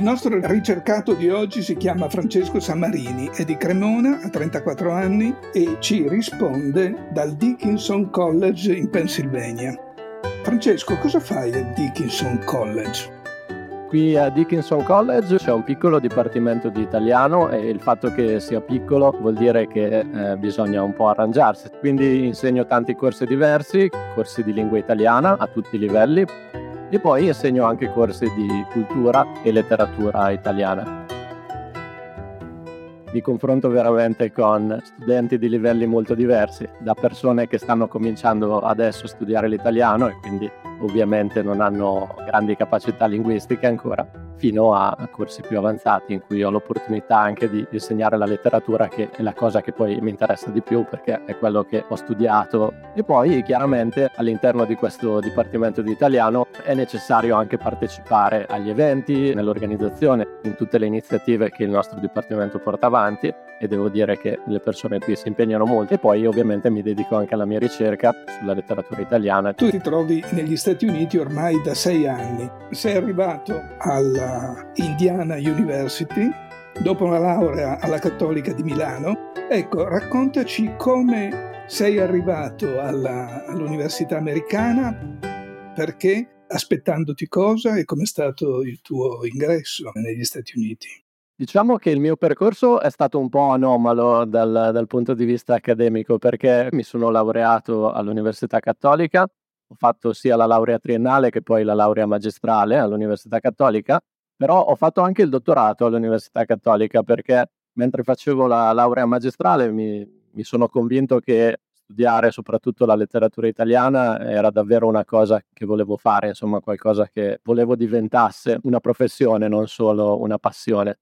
Il nostro ricercato di oggi si chiama Francesco Samarini, è di Cremona, ha 34 anni e ci risponde dal Dickinson College in Pennsylvania. Francesco, cosa fai al Dickinson College? Qui a Dickinson College c'è un piccolo dipartimento di italiano e il fatto che sia piccolo vuol dire che eh, bisogna un po' arrangiarsi. Quindi insegno tanti corsi diversi, corsi di lingua italiana a tutti i livelli, e poi insegno anche corsi di cultura e letteratura italiana. Mi confronto veramente con studenti di livelli molto diversi, da persone che stanno cominciando adesso a studiare l'italiano e quindi ovviamente non hanno grandi capacità linguistiche ancora, fino a corsi più avanzati in cui ho l'opportunità anche di insegnare la letteratura che è la cosa che poi mi interessa di più perché è quello che ho studiato. E poi chiaramente all'interno di questo dipartimento di italiano è necessario anche partecipare agli eventi, nell'organizzazione, in tutte le iniziative che il nostro dipartimento porta avanti e devo dire che le persone qui si impegnano molto. E poi ovviamente mi dedico anche alla mia ricerca sulla letteratura italiana. Tu ti trovi negli Stati Uniti ormai da sei anni, sei arrivato alla Indiana University dopo una laurea alla Cattolica di Milano. Ecco, raccontaci come sei arrivato alla, all'Università americana, perché, aspettandoti cosa e com'è stato il tuo ingresso negli Stati Uniti. Diciamo che il mio percorso è stato un po' anomalo dal, dal, punto di vista accademico perché mi sono laureato all'Università Cattolica, ho fatto sia la laurea triennale che poi la laurea magistrale all'Università Cattolica, però ho fatto anche il dottorato all'Università Cattolica perché mentre facevo la laurea magistrale mi, mi sono convinto che studiare soprattutto la letteratura italiana era davvero una cosa che volevo fare, insomma qualcosa che volevo diventasse una professione, non solo una passione.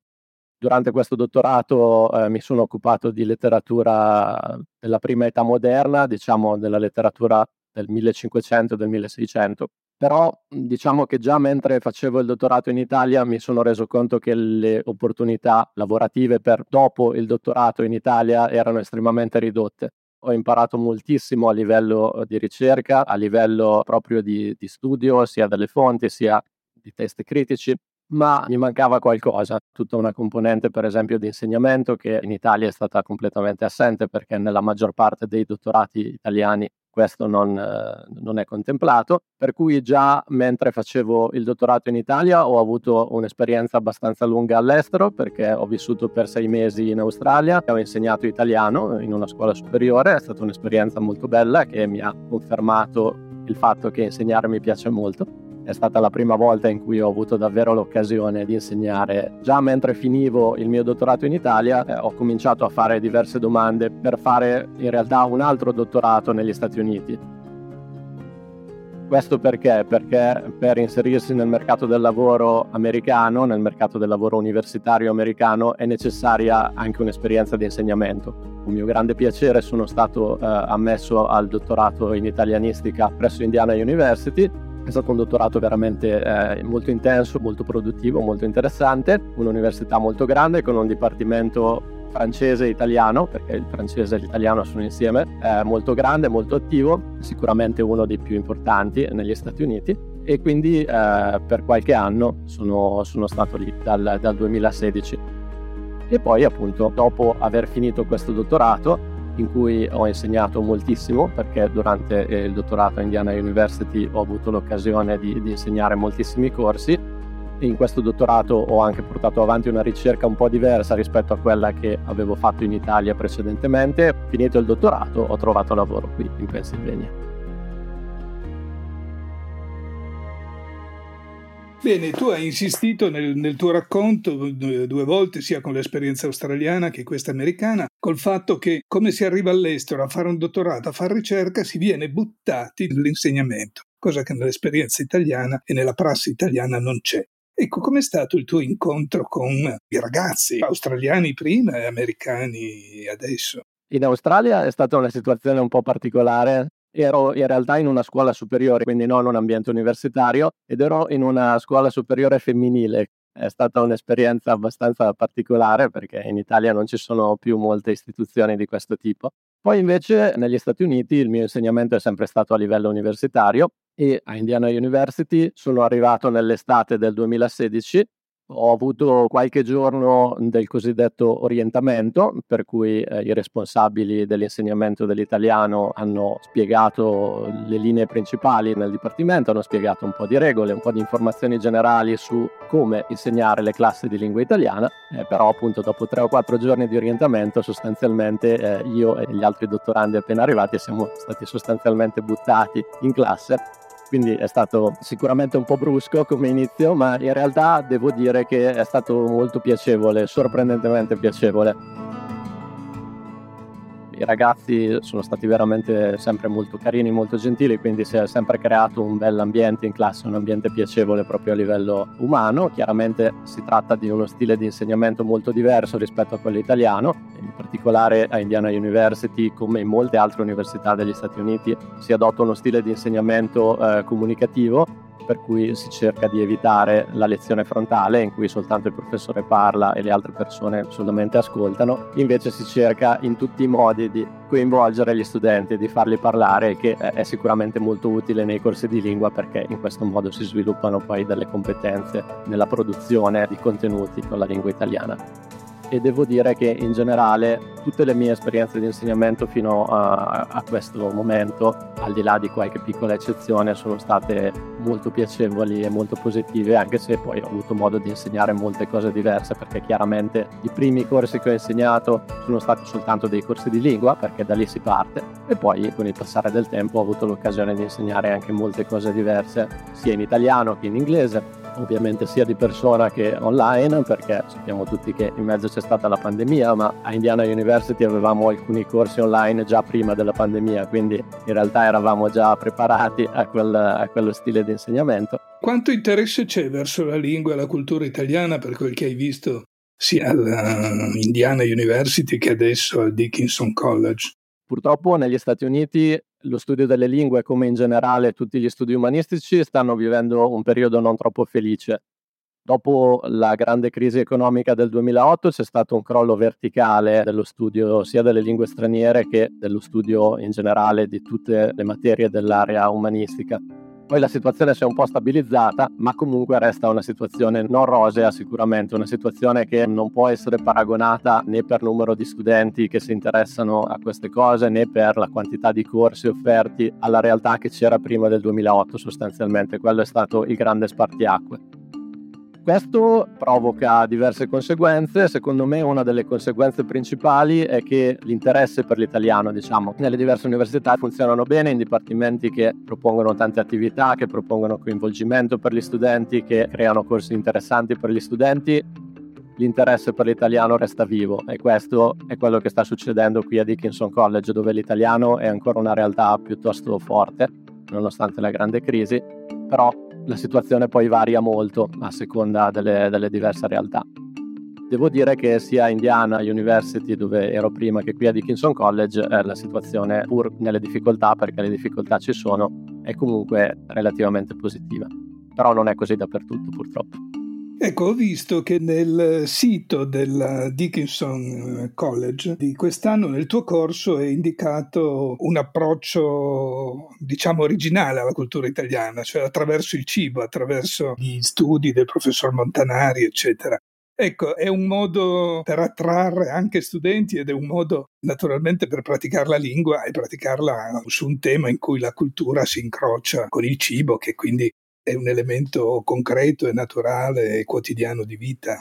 Durante questo dottorato eh, mi sono occupato di letteratura della prima età moderna, diciamo della letteratura del 1500 e del 1600. Però diciamo che già mentre facevo il dottorato in Italia mi sono reso conto che le opportunità lavorative per dopo il dottorato in Italia erano estremamente ridotte. Ho imparato moltissimo a livello di ricerca, a livello proprio di, di studio, sia delle fonti sia di test critici ma mi mancava qualcosa, tutta una componente per esempio di insegnamento che in Italia è stata completamente assente perché nella maggior parte dei dottorati italiani questo non, eh, non, è contemplato, per cui già mentre facevo il dottorato in Italia ho avuto un'esperienza abbastanza lunga all'estero perché ho vissuto per sei mesi in Australia ho insegnato italiano in una scuola superiore, è stata un'esperienza molto bella che mi ha confermato il fatto che insegnare mi piace molto è stata la prima volta in cui ho avuto davvero l'occasione di insegnare. Già mentre finivo il mio dottorato in Italia eh, ho cominciato a fare diverse domande per fare in realtà un altro dottorato negli Stati Uniti. Questo perché? Perché per inserirsi nel mercato del lavoro americano, nel mercato del lavoro universitario americano, è necessaria anche un'esperienza di insegnamento. Un mio grande piacere sono stato eh, ammesso al dottorato in italianistica presso Indiana University è stato un dottorato veramente eh, molto intenso, molto produttivo, molto interessante, un'università molto grande con un dipartimento francese e italiano, perché il francese e l'italiano sono insieme, eh, molto grande, molto attivo, sicuramente uno dei più importanti negli Stati Uniti. E quindi eh, per qualche anno sono, sono stato lì dal, dal 2016. E poi appunto dopo aver finito questo dottorato in cui ho insegnato moltissimo perché durante il dottorato a Indiana University ho avuto l'occasione di, di insegnare moltissimi corsi. In questo dottorato ho anche portato avanti una ricerca un po' diversa rispetto a quella che avevo fatto in Italia precedentemente. Finito il dottorato ho trovato lavoro qui in Pennsylvania. Bene, tu hai insistito nel, nel, tuo racconto due volte, sia con l'esperienza australiana che questa americana, col fatto che come si arriva all'estero a fare un dottorato, a fare ricerca, si viene buttati nell'insegnamento, cosa che nell'esperienza italiana e nella prassi italiana non c'è. Ecco, com'è stato il tuo incontro con i ragazzi australiani prima e americani adesso? In Australia è stata una situazione un po' particolare. Ero in realtà in una scuola superiore, quindi non un ambiente universitario, ed ero in una scuola superiore femminile. È stata un'esperienza abbastanza particolare perché in Italia non ci sono più molte istituzioni di questo tipo. Poi invece negli Stati Uniti il mio insegnamento è sempre stato a livello universitario e a Indiana University sono arrivato nell'estate del 2016 ho avuto qualche giorno del cosiddetto orientamento, per cui eh, i responsabili dell'insegnamento dell'italiano hanno spiegato le linee principali nel dipartimento, hanno spiegato un po' di regole, un po' di informazioni generali su come insegnare le classi di lingua italiana, eh, però appunto dopo tre o quattro giorni di orientamento sostanzialmente eh, io e gli altri dottorandi appena arrivati siamo stati sostanzialmente buttati in classe quindi è stato sicuramente un po' brusco come inizio, ma in realtà devo dire che è stato molto piacevole, sorprendentemente piacevole i ragazzi sono stati veramente sempre molto carini, molto gentili, quindi si è sempre creato un bel ambiente in classe, un ambiente piacevole proprio a livello umano. Chiaramente si tratta di uno stile di insegnamento molto diverso rispetto a quello italiano, in particolare a Indiana University, come in molte altre università degli Stati Uniti, si adotta uno stile di insegnamento eh, comunicativo per cui si cerca di evitare la lezione frontale in cui soltanto il professore parla e le altre persone solamente ascoltano, invece si cerca in tutti i modi di coinvolgere gli studenti, di farli parlare, che è sicuramente molto utile nei corsi di lingua perché in questo modo si sviluppano poi delle competenze nella produzione di contenuti con la lingua italiana e devo dire che in generale tutte le mie esperienze di insegnamento fino a, a, questo momento, al di là di qualche piccola eccezione, sono state molto piacevoli e molto positive, anche se poi ho avuto modo di insegnare molte cose diverse, perché chiaramente i primi corsi che ho insegnato sono stati soltanto dei corsi di lingua, perché da lì si parte, e poi con il passare del tempo ho avuto l'occasione di insegnare anche molte cose diverse, sia in italiano che in inglese ovviamente sia di persona che online, perché sappiamo tutti che in mezzo c'è stata la pandemia, ma a Indiana University avevamo alcuni corsi online già prima della pandemia, quindi in realtà eravamo già preparati a, quel, a quello stile di insegnamento. Quanto interesse c'è verso la lingua e la cultura italiana per quel che hai visto sia all'Indiana University che adesso al Dickinson College? Purtroppo negli Stati Uniti lo studio delle lingue, come in generale tutti gli studi umanistici, stanno vivendo un periodo non troppo felice. Dopo la grande crisi economica del 2008 c'è stato un crollo verticale dello studio sia delle lingue straniere che dello studio in generale di tutte le materie dell'area umanistica. Poi la situazione si è un po' stabilizzata, ma comunque resta una situazione non rosea sicuramente, una situazione che non può essere paragonata né per numero di studenti che si interessano a queste cose né per la quantità di corsi offerti alla realtà che c'era prima del 2008 sostanzialmente. Quello è stato il grande spartiacque. Questo provoca diverse conseguenze, secondo me una delle conseguenze principali è che l'interesse per l'italiano, diciamo, nelle diverse università funzionano bene in dipartimenti che propongono tante attività, che propongono coinvolgimento per gli studenti, che creano corsi interessanti per gli studenti, l'interesse per l'italiano resta vivo e questo è quello che sta succedendo qui a Dickinson College dove l'italiano è ancora una realtà piuttosto forte nonostante la grande crisi, però la situazione poi varia molto a seconda delle, delle diverse realtà. Devo dire che sia a Indiana University, dove ero prima, che qui a Dickinson College, eh, la situazione, pur nelle difficoltà, perché le difficoltà ci sono, è comunque relativamente positiva. Però non è così dappertutto, purtroppo. Ecco, ho visto che nel sito del Dickinson College di quest'anno nel tuo corso è indicato un approccio, diciamo, originale alla cultura italiana, cioè attraverso il cibo, attraverso gli studi del professor Montanari, eccetera. Ecco, è un modo per attrarre anche studenti ed è un modo naturalmente per praticare la lingua e praticarla su un tema in cui la cultura si incrocia con il cibo, che quindi è un elemento concreto e naturale e quotidiano di vita.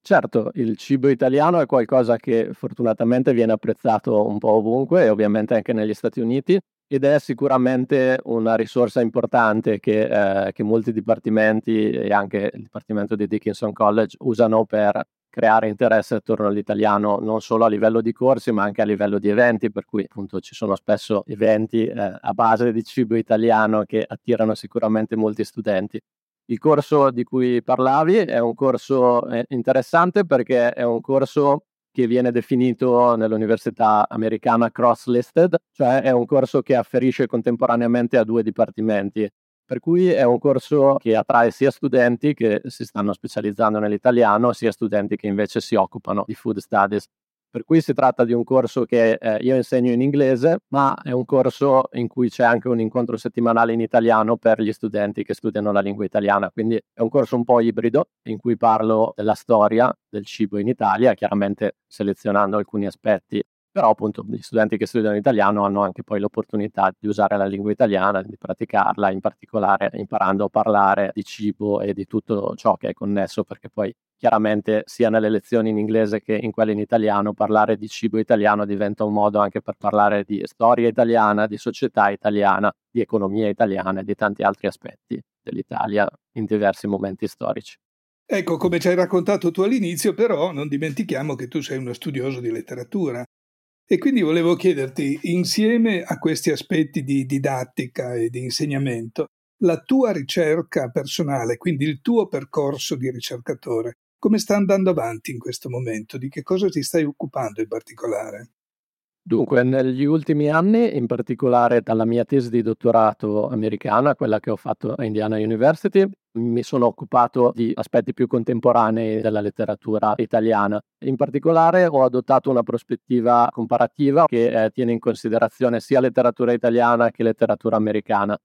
Certo, il cibo italiano è qualcosa che fortunatamente viene apprezzato un po' ovunque e ovviamente anche negli Stati Uniti ed è sicuramente una risorsa importante che, eh, che molti dipartimenti e anche il dipartimento di Dickinson College usano per creare interesse attorno all'italiano non solo a livello di corsi ma anche a livello di eventi per cui appunto ci sono spesso eventi eh, a base di cibo italiano che attirano sicuramente molti studenti Il corso di cui parlavi è un corso eh, interessante perché è un corso che viene definito nell'università americana cross-listed, cioè è un corso che afferisce contemporaneamente a due dipartimenti. Per cui è un corso che attrae sia studenti che si stanno specializzando nell'italiano, sia studenti che invece si occupano di food studies. Per cui si tratta di un corso che eh, io insegno in inglese, ma è un corso in cui c'è anche un incontro settimanale in italiano per gli studenti che studiano la lingua italiana. Quindi è un corso un po' ibrido in cui parlo della storia del cibo in Italia, chiaramente selezionando alcuni aspetti però appunto gli studenti che studiano italiano hanno anche poi l'opportunità di usare la lingua italiana, di praticarla, in particolare imparando a parlare di cibo e di tutto ciò che è connesso, perché poi chiaramente sia nelle lezioni in inglese che in quelle in italiano parlare di cibo italiano diventa un modo anche per parlare di storia italiana, di società italiana, di economia italiana e di tanti altri aspetti dell'Italia in diversi momenti storici. Ecco, come ci hai raccontato tu all'inizio, però non dimentichiamo che tu sei uno studioso di letteratura e quindi volevo chiederti, insieme a questi aspetti di didattica e di insegnamento, la tua ricerca personale, quindi il tuo percorso di ricercatore, come sta andando avanti in questo momento? Di che cosa ti stai occupando in particolare? Dunque, negli ultimi anni, in particolare dalla mia tesi di dottorato americana, quella che ho fatto a Indiana University, mi sono occupato di aspetti più contemporanei della letteratura italiana. In particolare ho adottato una prospettiva comparativa che eh, tiene in considerazione sia letteratura italiana che letteratura americana.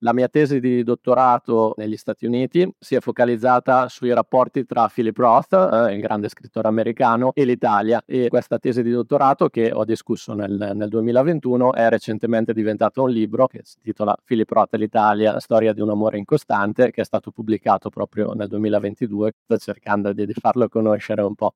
La mia tesi di dottorato negli Stati Uniti si è focalizzata sui rapporti tra Philip Roth, eh, il grande scrittore americano, e l'Italia e questa tesi di dottorato che ho discusso nel, nel 2021 è recentemente diventato un libro che si intitola Philip Roth e l'Italia, storia di un amore incostante, che è stato pubblicato proprio nel 2022, sto cercando di farlo conoscere un po'.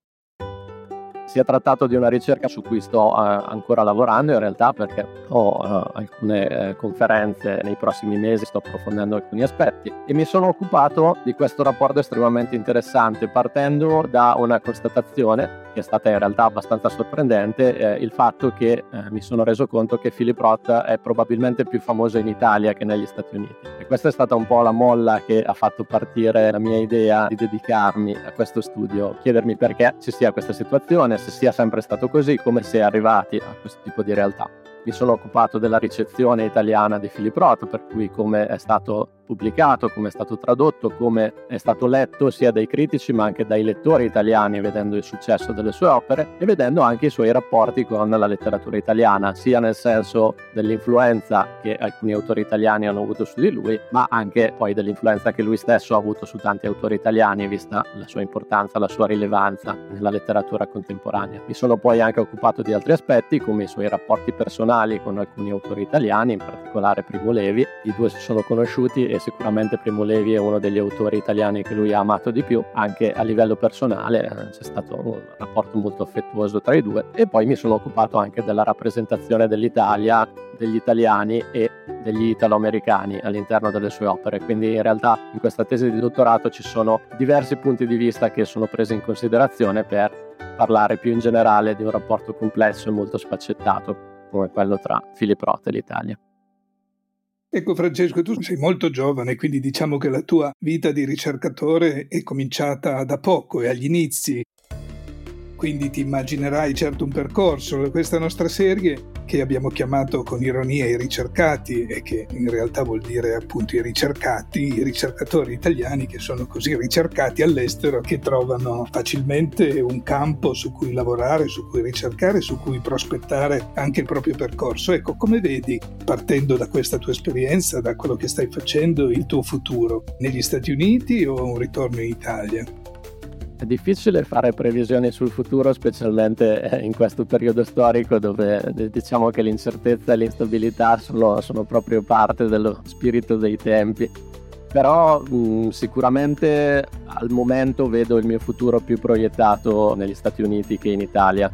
Si è trattato di una ricerca su cui sto uh, ancora lavorando in realtà perché ho uh, alcune uh, conferenze nei prossimi mesi, sto approfondendo alcuni aspetti e mi sono occupato di questo rapporto estremamente interessante partendo da una constatazione che è stata in realtà abbastanza sorprendente, eh, il fatto che eh, mi sono reso conto che Philip Roth è probabilmente più famoso in Italia che negli Stati Uniti. E questa è stata un po' la molla che ha fatto partire la mia idea di dedicarmi a questo studio, chiedermi perché ci sia questa situazione, se sia sempre stato così, come si è arrivati a questo tipo di realtà. Mi sono occupato della ricezione italiana di Philip Roth, per cui come è stato pubblicato, come è stato tradotto, come è stato letto sia dai critici ma anche dai lettori italiani vedendo il successo delle sue opere e vedendo anche i suoi rapporti con la letteratura italiana, sia nel senso dell'influenza che alcuni autori italiani hanno avuto su di lui, ma anche poi dell'influenza che lui stesso ha avuto su tanti autori italiani, vista la sua importanza, la sua rilevanza nella letteratura contemporanea. Mi sono poi anche occupato di altri aspetti come i suoi rapporti personali con alcuni autori italiani, in particolare Primo Levi. I due si sono conosciuti e sicuramente Primo Levi è uno degli autori italiani che lui ha amato di più, anche a livello personale eh, c'è stato un rapporto molto affettuoso tra i due. E poi mi sono occupato anche della rappresentazione dell'Italia, degli italiani e degli italo-americani all'interno delle sue opere, quindi in realtà in questa tesi di dottorato ci sono diversi punti di vista che sono presi in considerazione per parlare più in generale di un rapporto complesso e molto sfaccettato come quello tra Filippo e l'Italia. Ecco Francesco, tu sei molto giovane, quindi diciamo che la tua vita di ricercatore è cominciata da poco, è agli inizi quindi ti immaginerai certo un percorso. Questa nostra serie che abbiamo chiamato con ironia i ricercati e che in realtà vuol dire appunto i ricercati, i ricercatori italiani che sono così ricercati all'estero che trovano facilmente un campo su cui lavorare, su cui ricercare, su cui prospettare anche il proprio percorso. Ecco, come vedi, partendo da questa tua esperienza, da quello che stai facendo, il tuo futuro negli Stati Uniti o un ritorno in Italia? È difficile fare previsioni sul futuro, specialmente eh, in questo periodo storico dove diciamo che l'incertezza e l'instabilità sono, sono proprio parte dello spirito dei tempi. Però mh, sicuramente al momento vedo il mio futuro più proiettato negli Stati Uniti che in Italia.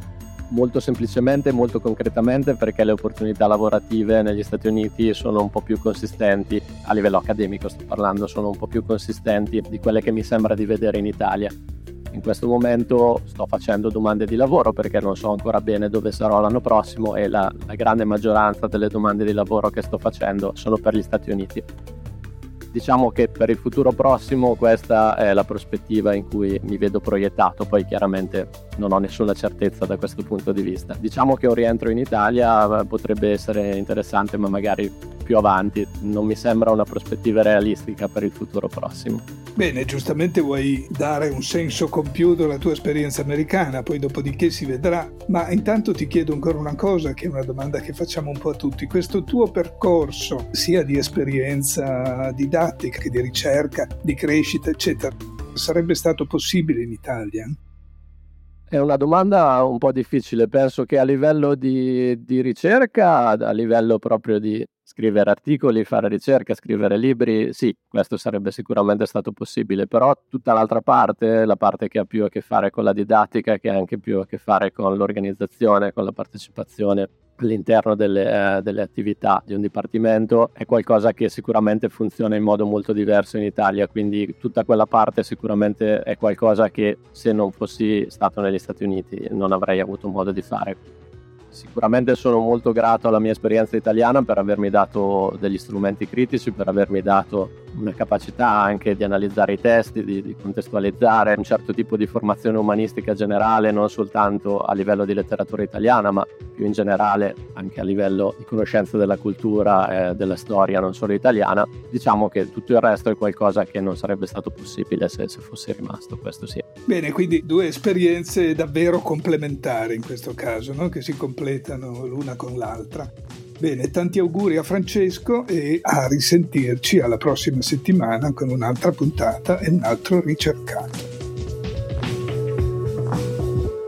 Molto semplicemente molto concretamente perché le opportunità lavorative negli Stati Uniti sono un po' più consistenti, a livello accademico sto parlando, sono un po' più consistenti di quelle che mi sembra di vedere in Italia in questo momento sto facendo domande di lavoro perché non so ancora bene dove sarò l'anno prossimo e la, la grande maggioranza delle domande di lavoro che sto facendo sono per gli Stati Uniti. diciamo che per il futuro prossimo questa è la prospettiva in cui mi vedo proiettato, poi chiaramente non ho nessuna certezza da questo punto di vista. Diciamo che un rientro in Italia potrebbe essere interessante, ma magari più avanti, non mi sembra una prospettiva realistica per il futuro prossimo. Bene, giustamente vuoi dare un senso compiuto alla tua esperienza americana, poi dopodiché si vedrà, ma intanto ti chiedo ancora una cosa, che è una domanda che facciamo un po' a tutti. Questo tuo percorso, sia di esperienza didattica che di ricerca, di crescita, eccetera, sarebbe stato possibile in Italia? È una domanda un po' difficile, penso che a livello di, di ricerca, a livello proprio di scrivere articoli, fare ricerca, scrivere libri, sì, questo sarebbe sicuramente stato possibile, però tutta l'altra parte, la parte che ha più a che fare con la didattica, che ha anche più a che fare con l'organizzazione, con la partecipazione all'interno delle, eh, delle, attività di un dipartimento è qualcosa che sicuramente funziona in modo molto diverso in Italia, quindi tutta quella parte sicuramente è qualcosa che se non fossi stato negli Stati Uniti non avrei avuto modo di fare. Sicuramente sono molto grato alla mia esperienza italiana per avermi dato degli strumenti critici, per avermi dato una capacità anche di analizzare i testi, di, di, contestualizzare un certo tipo di formazione umanistica generale, non soltanto a livello di letteratura italiana, ma più in generale anche a livello di conoscenza della cultura e della storia, non solo italiana. Diciamo che tutto il resto è qualcosa che non sarebbe stato possibile se, se fosse rimasto, questo sì. Bene, quindi due esperienze davvero complementari in questo caso, no? che si completano l'una con l'altra. Bene, tanti auguri a Francesco e a risentirci alla prossima settimana con un'altra puntata e un altro ricercato.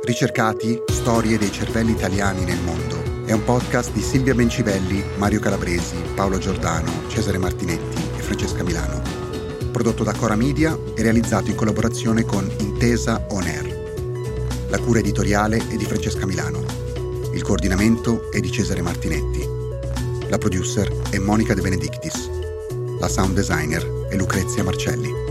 Ricercati, storie dei cervelli italiani nel mondo. È un podcast di Silvia Bencivelli, Mario Calabresi, Paolo Giordano, Cesare Martinetti e Francesca Milano. Prodotto da Cora Media e realizzato in collaborazione con Intesa On Air. La cura editoriale è di Francesca Milano. Il coordinamento è di Cesare Martinetti. La producer è Monica De Benedictis. La sound designer è Lucrezia Marcelli.